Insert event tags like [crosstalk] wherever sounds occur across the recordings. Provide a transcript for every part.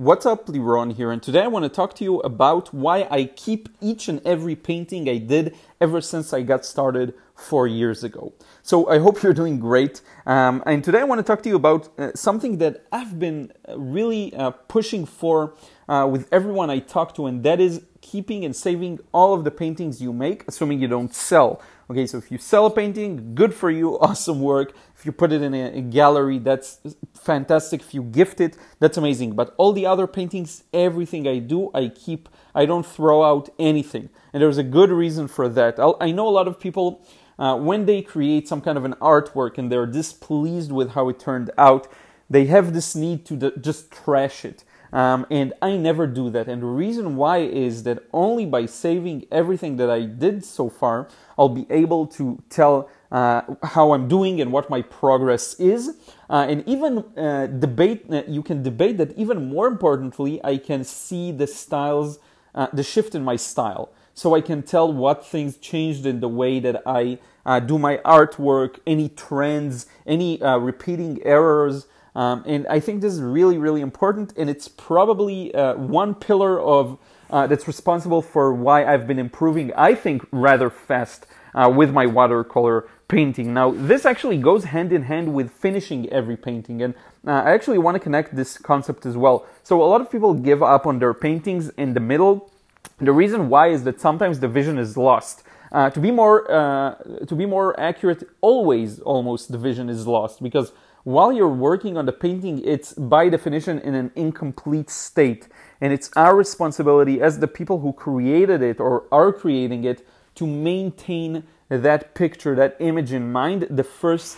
What's up, Liron here, and today I want to talk to you about why I keep each and every painting I did ever since I got started four years ago. So I hope you're doing great. Um, and today I want to talk to you about uh, something that I've been uh, really uh, pushing for uh, with everyone I talk to, and that is keeping and saving all of the paintings you make, assuming you don't sell. Okay, so if you sell a painting, good for you, [laughs] awesome work. If you put it in a, a, gallery, that's fantastic. If you gift it, that's amazing. But all the other paintings, everything I do, I keep. I don't throw out anything. And there's a good reason for that. I'll, i know a lot of people, uh, when they create some kind of an artwork and they're displeased with how it turned out, they have this need to d- just trash it. Um, and I never do that. And the reason why is that only by saving everything that I did so far, I'll be able to tell uh, how I'm doing and what my progress is. Uh, and even uh, debate, uh, you can debate that even more importantly, I can see the styles, uh, the shift in my style. So I can tell what things changed in the way that I uh, do my artwork, any trends, any repeating errors. Um, and I think this is really, really important, and it's probably uh, one pillar of uh, that's responsible for why I've been improving. I think rather fast uh, with my watercolor painting. Now, this actually goes hand in hand with finishing every painting, and uh, I actually want to connect this concept as well. So, a lot of people give up on their paintings in the middle. The reason why is that sometimes the vision is lost. Uh, to be more uh, to be more accurate, always almost the vision is lost because while you're working on the painting, it's by definition in an incomplete state. And it's our responsibility as the people who created it or are creating it to maintain that picture, that image in mind. The first,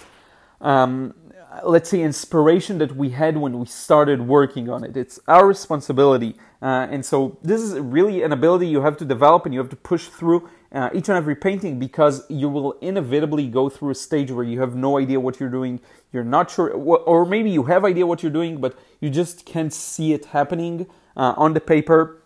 um, let's say, inspiration that we had when we started working on it. It's our responsibility. Uh, and so this is really an ability you have to develop and you have to push through uh, each and every painting because you will inevitably go through a stage where you have no idea what you're doing you're not sure or maybe you have idea what you're doing but you just can't see it happening uh, on the paper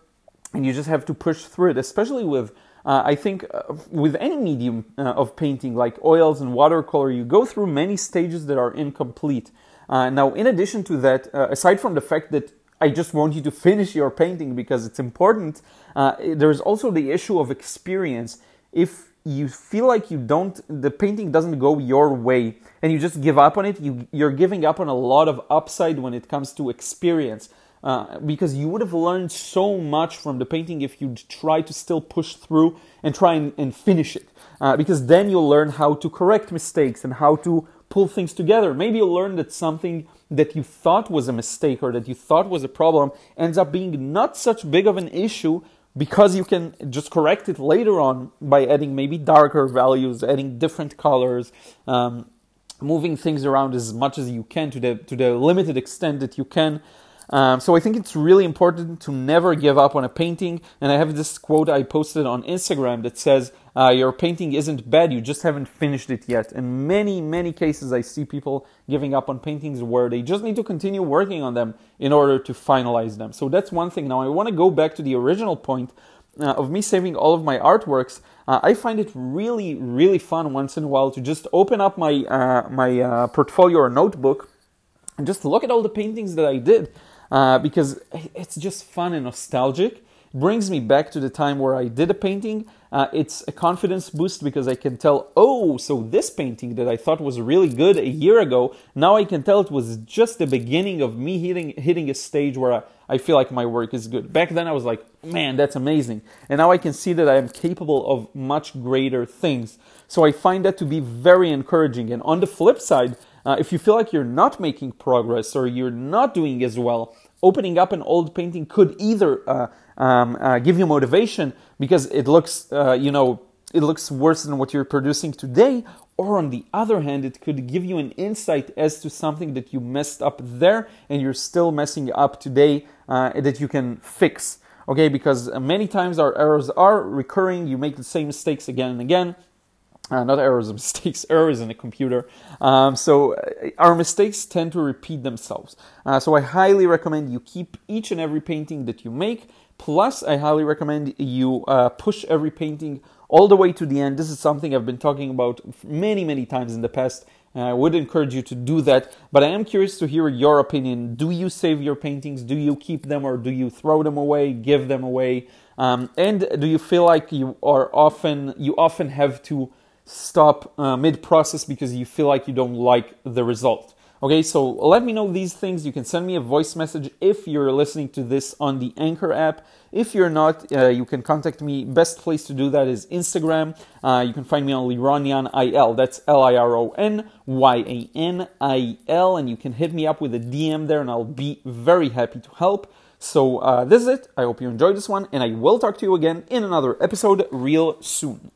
and you just have to push through it especially with uh, I think uh, with any medium uh, of painting like oils and watercolor, you go through many stages that are incomplete. Uh, now, in addition to that, aside from the fact that I just want you to finish your painting because it's important. There's also the issue of experience. If you feel like you don't, the painting doesn't go your way, and you just give up on it, you, you're giving up on a lot of upside when it comes to experience. Uh, because you would have learned so much from the painting if you'd try to still push through and try and, and finish it. Uh, because then you'll learn how to correct mistakes and how to pull things together. Maybe you'll learn that something that you thought was a mistake or that you thought was a problem ends up being not such big of an issue because you can just correct it later on by adding maybe darker values, adding different colors, um, moving things around as much as you can to the to the limited extent that you can. Um, so I think it's really important to never give up on a painting. And I have this quote I posted on Instagram that says, uh, "Your painting isn't bad; you just haven't finished it yet." In many, many cases, I see people giving up on paintings where they just need to continue working on them in order to finalize them. So that's one thing. Now I want to go back to the original point uh, of me saving all of my artworks. Uh, I find it really, really fun once in a while to just open up my uh, my uh, portfolio or notebook and just look at all the paintings that I did uh, because it's just fun and nostalgic. It brings me back to the time where I did a painting. Uh, it's a confidence boost because I can tell, oh, so this painting that I thought was really good a year ago, now I can tell it was just the beginning of me hitting hitting a stage where I, I feel like my work is good. Back then I was like, man, that's amazing. And now I can see that I am capable of much greater things. So I find that to be very encouraging. And on the flip side, uh, if you feel like you're not making progress or you're not doing as well, opening up an old painting could either uh, um, uh, give you motivation because it looks, uh, you know, it looks worse than what you're producing today, or on the other hand, it could give you an insight as to something that you messed up there and you're still messing up today uh, that you can fix. Okay, because many times our errors are recurring, you make the same mistakes again and again uh, not errors, [laughs] mistakes, errors in a computer. Um, so uh, our mistakes tend to repeat themselves. Uh, so I highly recommend you keep each and every painting that you make. Plus, I highly recommend you uh, push every painting all the way to the end. This is something I've been talking about many, many times in the past. I would encourage you to do that, but I am curious to hear your opinion. Do you save your paintings? Do you keep them or do you throw them away, give them away? Um, and do you feel like you are often you often have to stop uh, mid process because you feel like you don't like the result? Okay, so let me know these things. You can send me a voice message if you're listening to this on the Anchor app. If you're not, uh, you can contact me. Best place to do that is Instagram. Uh, you can find me on Lironyan IL. That's L I R O N Y A N I L. And you can hit me up with a DM there, and I'll be very happy to help. So uh, this is it. I hope you enjoyed this one, and I will talk to you again in another episode real soon.